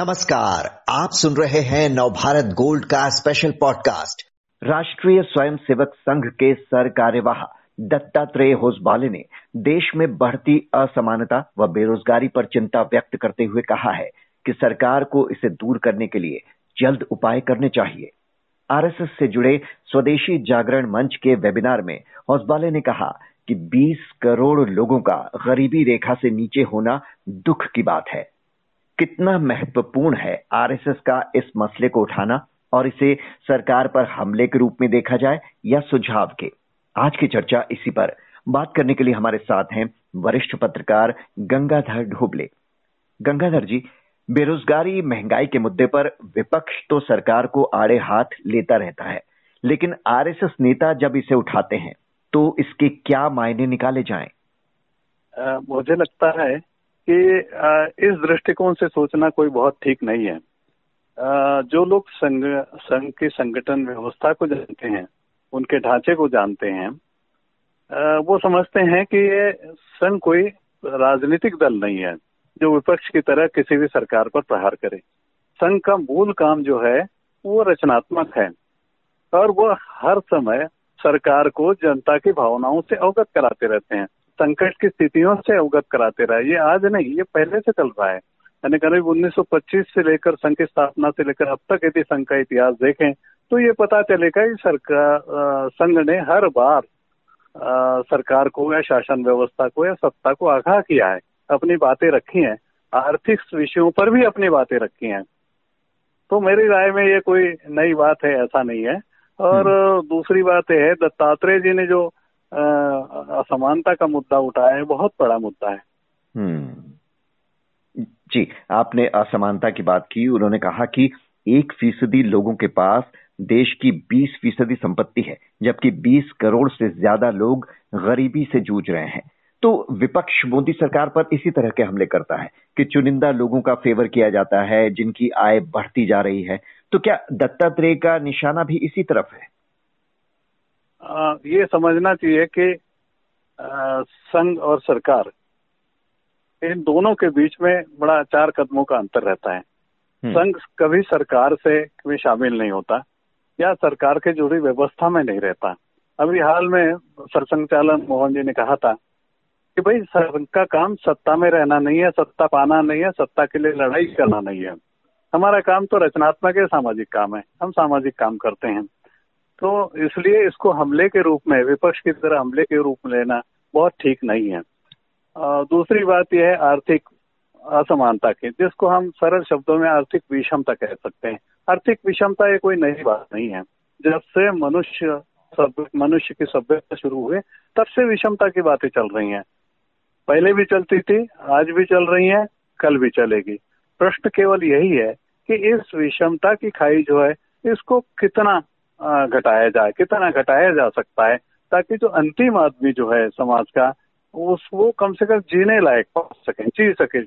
नमस्कार, आप सुन रहे हैं नवभारत गोल्ड का स्पेशल पॉडकास्ट राष्ट्रीय स्वयंसेवक संघ के सर कार्यवाह दत्तात्रेय होसबाले ने देश में बढ़ती असमानता व बेरोजगारी पर चिंता व्यक्त करते हुए कहा है कि सरकार को इसे दूर करने के लिए जल्द उपाय करने चाहिए। आरएसएस से जुड़े स्वदेशी जागरण मंच के वेबिनार में होसबाले ने कहा कि 20 करोड़ लोगों का गरीबी रेखा से नीचे होना दुख की बात है। कितना महत्वपूर्ण है आरएसएस का इस मसले को उठाना और इसे सरकार पर हमले के रूप में देखा जाए या सुझाव के। आज की चर्चा इसी पर। बात करने के लिए हमारे साथ हैं वरिष्ठ पत्रकार गंगाधर ढोबले। गंगाधर जी, बेरोजगारी, महँगाई के मुद्दे पर विपक्ष तो सरकार को आड़े हाथ लेता रहता है, लेकिन आरएसएस नेता जब इसे उठाते हैं तो इसके क्या मायने निकाले जाएँ? मुझे लगता है कि इस दृष्टिकोण से सोचना कोई बहुत ठीक नहीं है। जो लोग संघ संघ की संगठन व्यवस्था को जानते हैं, उनके ढांचे को जानते हैं वो समझते हैं कि ये संघ कोई राजनीतिक दल नहीं है, जो विपक्ष की तरह किसी भी सरकार पर प्रहार करे। संघ का मूल काम जो है, वो रचनात्मक है, और वो हर समय सरकार को जनता की भावनाओं से अवगत कराते रहते हैं। संकट की स्थितियों से अवगत कराते रहे। ये आज नहीं ये पहले से चल रहा है। यानी करीब 1925 से लेकर संघ की स्थापना से लेकर अब तक यदि संघ का इतिहास देखें तो ये पता चलेगा कि सरकार संघ ने हर बार आ, सरकार को या शासन व्यवस्था को या सत्ता को आगाह किया है अपनी बातें रखी हैं। आर्थिक विषयों पर भी अपनी बातें रखी हैं। तो मेरी राय में ये कोई नई बात है ऐसा नहीं है। और हम्म। दूसरी बात यह है दत्तात्रेय जी ने जो असमानता का मुद्दा उठाया है, बहुत बड़ा मुद्दा है। हम्म। जी, आपने असमानता की बात की, उन्होंने कहा कि एक फ़ीसदी लोगों के पास देश की 20 फ़ीसदी संपत्ति है, जबकि 20 करोड़ से ज़्यादा लोग गरीबी से जूझ रहे हैं। तो विपक्ष मोदी सरकार पर इसी तरह के हमले करता है कि चुनिंदा लोगों का फेवर किया जाता है, जिनकी आय बढ़ती जा रही है। तो क्या दत्तात्रेय का निशाना भी इसी तरफ़ है? ये समझना चाहिए कि संघ और सरकार इन दोनों के बीच में बड़ा चार कदमों का अंतर रहता है। हम्म। संघ कभी सरकार से कभी शामिल नहीं होता या सरकार के जुड़ी व्यवस्था में नहीं रहता। अभी हाल में सरसंघचालन मोहन जी ने कहा था कि भाई संघ का काम सत्ता में रहना नहीं है सत्ता पाना नहीं है सत्ता के लिए लड़ाई करना नहीं है। हमारा काम तो रचनात्मक है सामाजिक काम है हम सामाजिक काम करते हैं। तो इसलिए इसको हमले के रूप में, विपक्ष की तरह हमले के रूप में लेना बहुत ठीक नहीं है। दूसरी बात यह है आर्थिक असमानता की, जिसको हम सरल शब्दों में आर्थिक विषमता कह सकते हैं। आर्थिक विषमता ये कोई नई बात नहीं है। जब से मनुष्य मनुष्य की सभ्यता शुरू हुए तब से विषमता की बातें चल रही हैं। पहले भी चलती थी, आज भी चल रही हैं, कल भी चलेगी। प्रश्न केवल यही है कि इस विषमता की खाई जो है, इसको कितना घटाया जाए, कितना घटाया जा सकता है, ताकि जो अंतिम आदमी जो है समाज का, उस, वो कम से कम जीने लायक पहुँच सके, जी सके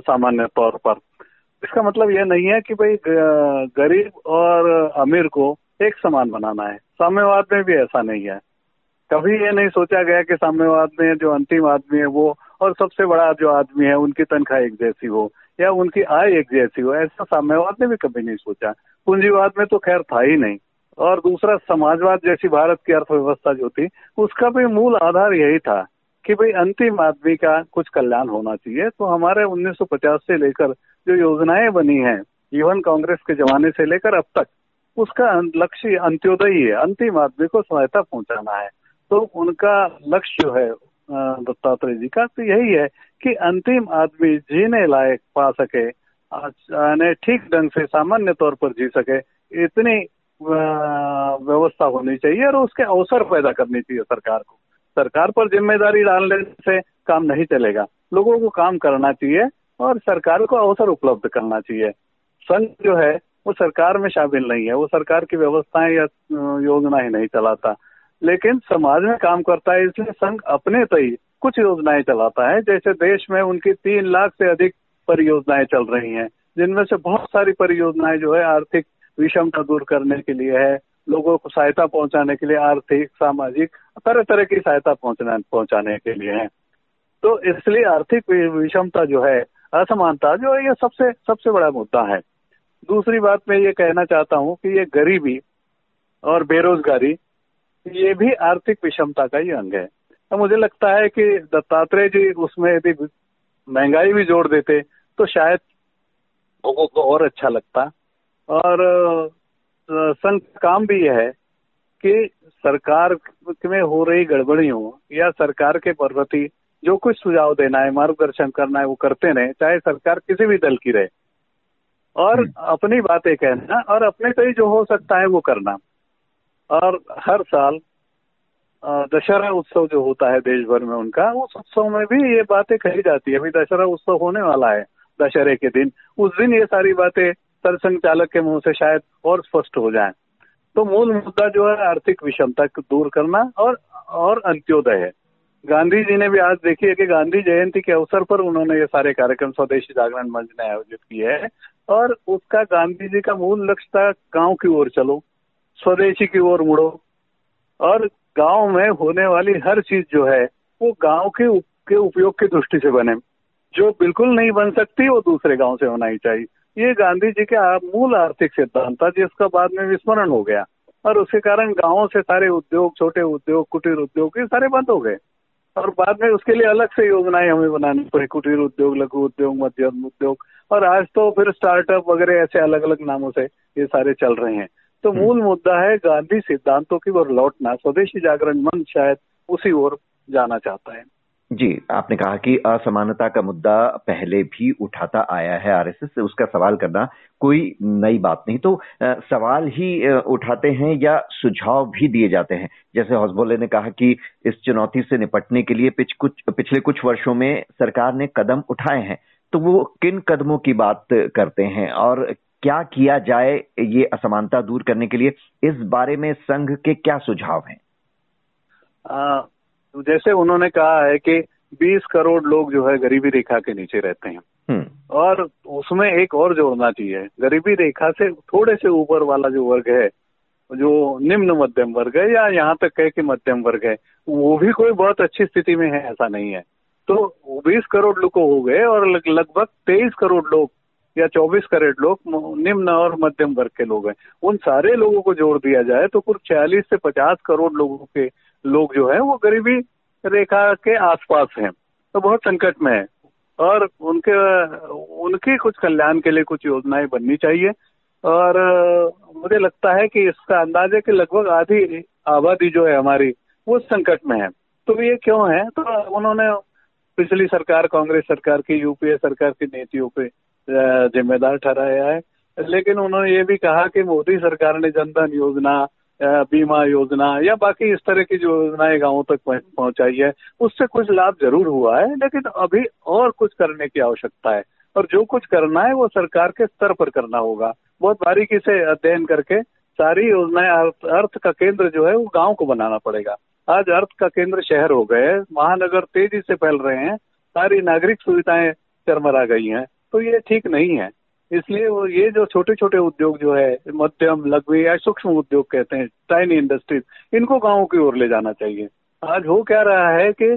सामान्य तौर पर। इसका मतलब यह नहीं है कि भाई गरीब और अमीर को एक समान बनाना है। साम्यवाद में भी ऐसा नहीं है। कभी ये नहीं सोचा गया कि साम्यवाद में जो अंतिम आदमी है वो, और सबसे बड़ा जो आदमी है, उनकी तनख्वाह एक जैसी हो, या उनकी आय एक जैसी हो, ऐसा साम्यवाद ने भी कभी नहीं सोचा। पूंजीवाद में तो खैर था ही नहीं। और दूसरा, समाजवाद जैसी भारत की अर्थव्यवस्था जो थी, उसका भी मूल आधार यही था कि भाई अंतिम आदमी का कुछ कल्याण होना चाहिए। तो हमारे 1950 से लेकर जो योजनाएँ बनी हैं, इवन कांग्रेस के जमाने से लेकर अब तक, उसका लक्ष्य अंत्योदय ही है। अंतिम आदमी को सहायता पहुंचाना है। तो उनका लक्ष्य जो है दत्तात्रेय जी का तो यही है कि अंतिम आदमी जीने लायक पा सके ठीक ढंग से सामान्य तौर पर जी सके, इतनी व्यवस्था होनी चाहिए और उसके अवसर पैदा करनी चाहिए सरकार को। सरकार पर ज़िम्मेदारी डालने से काम नहीं चलेगा। लोगों को काम करना चाहिए और सरकार को अवसर उपलब्ध करना चाहिए। संघ जो है, वो सरकार में शामिल नहीं है। वो सरकार की व्यवस्थाएँ या योजना ही नहीं चलाता। लेकिन समाज में काम करता है, इसलिए संघ अपने तय कुछ योजनाएँ चलाता है। जैसे देश में उनकी तीन लाख से अधिक परियोजनाएँ चल रही हैं, जिनमें से बहुत सारी परियोजनाएँ जो है, आर्थिक विषमता दूर करने के लिए है, लोगों को सहायता पहुँचाने के लिए, आर्थिक, सामाजिक तरह तरह की सहायता पहुँचना, पहुँचाने के लिए है। तो इसलिए आर्थिक विषमता जो है, असमानता जो है ये सबसे सबसे बड़ा मुद्दा है। दूसरी बात मैं ये कहना चाहता हूँ कि ये गरीबी और बेरोजगारी, ये भी आर्थिक विषमता का ही अंग है। तो मुझे लगता है कि दत्तात्रेय जी उसमें यदि महँगाई भी जोड़ देते तो शायद लोगों को और अच्छा लगता। और संघ काम भी यह है कि सरकार में हो रही गड़बड़ियों या सरकार के प्रति जो कुछ सुझाव देना है मार्गदर्शन करना है वो करते रहे चाहे सरकार किसी भी दल की रहे। और हम्म। अपनी बातें कहना और अपने से ही जो हो सकता है वो करना। और हर साल दशहरा उत्सव जो होता है देश भर में उनका उस उत्सव में भी ये बातें कही जाती है। अभी दशहरा उत्सव होने वाला है दशहरे के दिन। उस दिन ये सारी बातें सरसंघ चालक के मुँह से शायद और स्पष्ट हो जाए। तो मूल मुद्दा जो है आर्थिक विषमता को दूर करना और और अंत्योदय है। गांधी जी ने भी आज देखी कि गांधी जयंती के अवसर पर उन्होंने ये सारे कार्यक्रम स्वदेशी जागरण मंच ने आयोजित किए हैं और उसका गांधी जी का मूल लक्ष्य था गाँव की ओर चलो स्वदेशी की ओर मुड़ो। और गाँव में होने वाली हर चीज़ जो है वो गाँव के, उप, के उपयोग की दृष्टि से बने। जो बिल्कुल नहीं बन सकती वो दूसरे गाँव से होना ही चाहिए। ये गांधी जी के मूल आर्थिक सिद्धांत था जिसका बाद में विस्मरण हो गया। और उसके कारण गाँवों से सारे उद्योग छोटे उद्योग कुटीर उद्योग ये सारे बंद हो गए। और बाद में उसके लिए अलग से योजनाएँ हमें बनानी पड़ी कुटीर उद्योग लघु उद्योग मध्यम उद्योग। और आज तो फिर स्टार्टअप वगैरह ऐसे अलग अलग नामों से ये सारे चल रहे हैं। तो हम्म। मूल मुद्दा है गांधी सिद्धांतों की ओर लौटना स्वदेशी जागरण मन शायद उसी ओर जाना चाहता है। जी आपने कहा कि असमानता का मुद्दा पहले भी उठाता आया है आरएसएस से उसका सवाल करना कोई नई बात नहीं। तो आ, सवाल ही उठाते हैं या सुझाव भी दिए जाते हैं? जैसे हौसबोले ने कहा कि इस चुनौती से निपटने के लिए पिछ कुछ पिछले कुछ वर्षों में सरकार ने कदम उठाए हैं। तो वो किन कदमों की बात करते हैं और क्या किया जाए ये असमानता दूर करने के लिए? इस बारे में संघ के क्या सुझाव हैं? जैसे उन्होंने कहा है कि 20 करोड़ लोग जो है गरीबी रेखा के नीचे रहते हैं। हम्म। और उसमें एक और जोड़ना चाहिए। गरीबी रेखा से थोड़े से ऊपर वाला जो वर्ग है जो निम्न मध्यम वर्ग है या यहाँ तक कहे कि मध्यम वर्ग है वो भी कोई बहुत अच्छी स्थिति में है ऐसा नहीं है। तो 20 करोड़ लोग हो गए और लगभग 23 करोड़ लोग या 24 करोड़ लोग निम्न और मध्यम वर्ग के लोग हैं। उन सारे लोगों को जोड़ दिया जाए तो कुल छियालीस से 50 करोड़ लोगों के लोग जो है, वो गरीबी रेखा के आसपास हैं। तो बहुत संकट में है। और उनके उनके कुछ कल्याण के लिए कुछ योजनाएँ बननी चाहिए। और, मुझे लगता है कि इसका अंदाज़ा कि लगभग आधी आबादी जो है हमारी, वो संकट में है। तो ये क्यों है? तो उन्होंने पिछली सरकार, कांग्रेस सरकार की, यूपीए सरकार की नीतियों पे जिम्मेदार ठहराया है। लेकिन उन्होंने ये भी कहा कि मोदी सरकार ने जनधन योजना बीमा योजना या बाकी इस तरह की जो योजनाएँ गाँवों तक पहुंचाई है, उससे कुछ लाभ ज़रूर हुआ है, लेकिन अभी और कुछ करने की आवश्यकता है। और जो कुछ करना है, वो सरकार के स्तर पर करना होगा। बहुत बारीकी से अध्ययन करके सारी योजनाएँ अर्थ का केंद्र जो है, वो गाँव को बनाना पड़ेगा। आज अर्थ का केंद्र शहर हो गए महानगर तेज़ी से फैल रहे हैं, सारी नागरिक सुविधाएँ चरमरा गई हैं। तो ये ठीक नहीं है। इसलिए वो ये जो छोटे छोटे उद्योग जो है, मध्यम, लघु या सूक्ष्म उद्योग कहते हैं टाइनी इंडस्ट्रीज़ इनको गाँव की ओर ले जाना चाहिए। आज हो क्या रहा है कि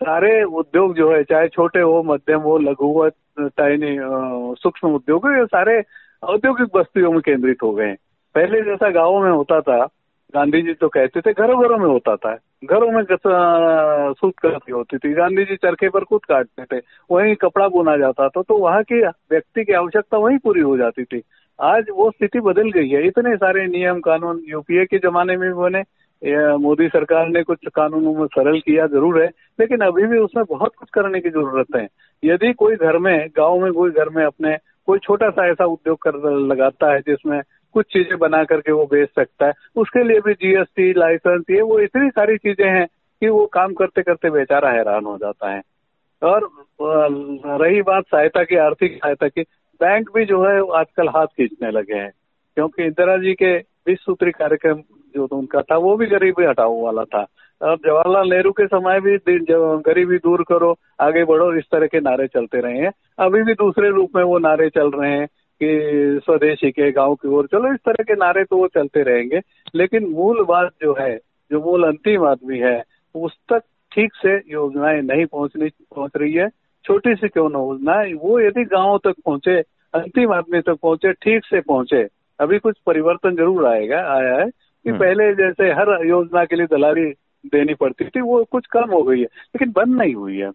सारे उद्योग जो है, चाहे छोटे हो, मध्यम हो, लघु हो टाइनी सूक्ष्म उद्योग ये सारे औद्योगिक बस्तियों में केंद्रित हो गए पहले जैसा गाँव में होता था गांधी जी तो कहते थे, घरों घरों में होता था। घरों में सूत करती होती थी, गांधी जी चरखे पर खुद काटते थे, वहीं कपड़ा बुना जाता था तो वहाँ की व्यक्ति की आवश्यकता वहीं पूरी हो जाती थी। आज वो स्थिति बदल गई है। इतने सारे नियम, कानून, यूपीए के जमाने में बने मोदी सरकार ने कुछ कानूनों में सरल किया ज़रूर है, लेकिन अभी भी उसमें बहुत कुछ करने की ज़रूरत है। यदि कोई घर में, गाँव में कोई घर में अपने कोई छोटा सा ऐसा उद्योग कर लगाता है, जिसमें कुछ चीज़ें बना करके वो बेच सकता है। उसके लिए भी जीएसटी लाइसेंस ये वो इतनी सारी चीज़ें हैं कि वो काम करते करते बेचारा हैरान हो जाता है। और रही बात सहायता की, आर्थिक सहायता की, बैंक भी जो है आजकल हाथ खींचने लगे हैं। क्योंकि इंदिरा जी के विश्व सूत्री कार्यक्रम जो उनका था, वो भी गरीबी हटाओ वाला था। अब जवाहरलाल नेहरू के समय भी गरीबी दूर करो, आगे बढ़ो, इस तरह के नारे चलते रहे हैं। अभी भी दूसरे रूप में वो नारे चल रहे हैं। कि स्वदेशी के गाँव की ओर। चलो इस तरह के नारे तो वो चलते रहेंगे लेकिन मूल बात जो है जो मूल अंतिम आदमी है उस तक ठीक से योजनाएँ नहीं पहुंचनी पहुँच रही है। छोटी सी क्यों न योजना वो यदि गाँव तक पहुँचे अंतिम आदमी तक पहुँचे ठीक से पहुँचे अभी कुछ परिवर्तन ज़रूर आएगा आया है कि हम्म। पहले जैसे हर योजना के लिए दलाली देनी पड़ती थी वो कुछ कम हो गई है लेकिन बंद नहीं हुई है।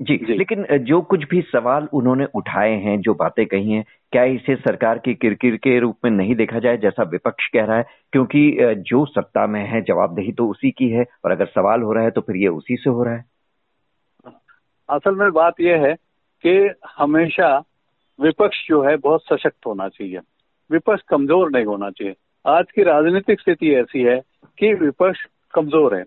जी, जी। लेकिन जो कुछ भी सवाल उन्होंने उठाए हैं जो बातें कही हैं क्या इसे सरकार की किरकिर के रूप में नहीं देखा जाए जैसा विपक्ष कह रहा है? क्योंकि जो सत्ता में है जवाबदेही तो उसी की है और अगर सवाल हो रहा है तो फिर ये उसी से हो रहा है। असल में बात यह है कि हमेशा विपक्ष जो है बहुत सशक्त होना चाहिए। विपक्ष कमज़ोर नहीं होना चाहिए। आज की राजनीतिक स्थिति ऐसी है कि विपक्ष कमज़ोर है।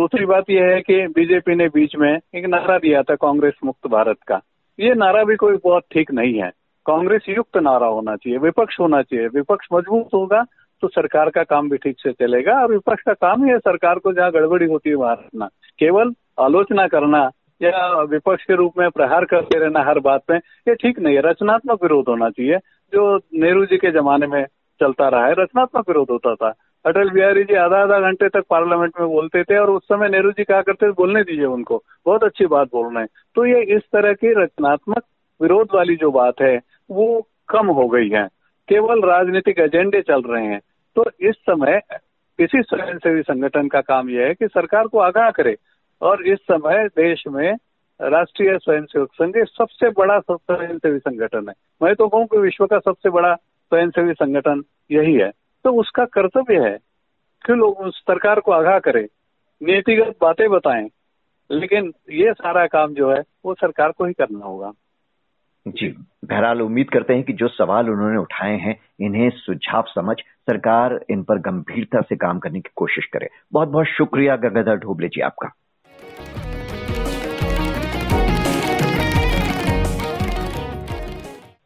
दूसरी बात यह है कि बीजेपी ने बीच में एक नारा दिया था कांग्रेस मुक्त भारत का। ये नारा भी कोई बहुत ठीक नहीं है। कांग्रेस युक्त नारा होना चाहिए, विपक्ष होना चाहिए। विपक्ष मज़बूत होगा तो सरकार का काम भी ठीक से चलेगा और विपक्ष का काम ही है सरकार को जहाँ गड़बड़ी होती है वहाँ रखना केवल आलोचना करना या विपक्ष के रूप में प्रहार करते रहना हर बात में ये ठीक नहीं है। रचनात्मक विरोध होना चाहिए, जो नेहरू जी के जमाने में चलता रहा है, रचनात्मक विरोध होता था। अटल बिहारी जी आधा आधा घंटे तक पार्लियामेंट में बोलते थे और उस समय नेहरू जी कहा करते थे, बोलने दीजिए उनको। बहुत अच्छी बात बोल रहे हैं। तो ये इस तरह की रचनात्मक विरोध वाली जो बात है, वो कम हो गई है। केवल राजनीतिक एजेंडे चल रहे हैं। तो इस समय किसी स्वयंसेवी संगठन का काम यह है कि सरकार को आगाह करे और इस समय देश में राष्ट्रीय स्वयंसेवक संघ सबसे बड़ा स्वयंसेवी संगठन है। मैं तो कहूँ कि विश्व का सबसे बड़ा स्वयंसेवी संगठन यही है। तो उसका कर्तव्य है कि लोग सरकार को आगाह करें, नीतिगत बातें बताएँ, लेकिन ये सारा काम जो है, वो सरकार को ही करना होगा। जी, बहरहाल उम्मीद करते हैं कि जो सवाल उन्होंने उठाए हैं, इन्हें सुझाव समझ सरकार इन पर गंभीरता से काम करने की कोशिश करे। बहुत बहुत शुक्रिया गंगाधर ढोबले जी, आपका।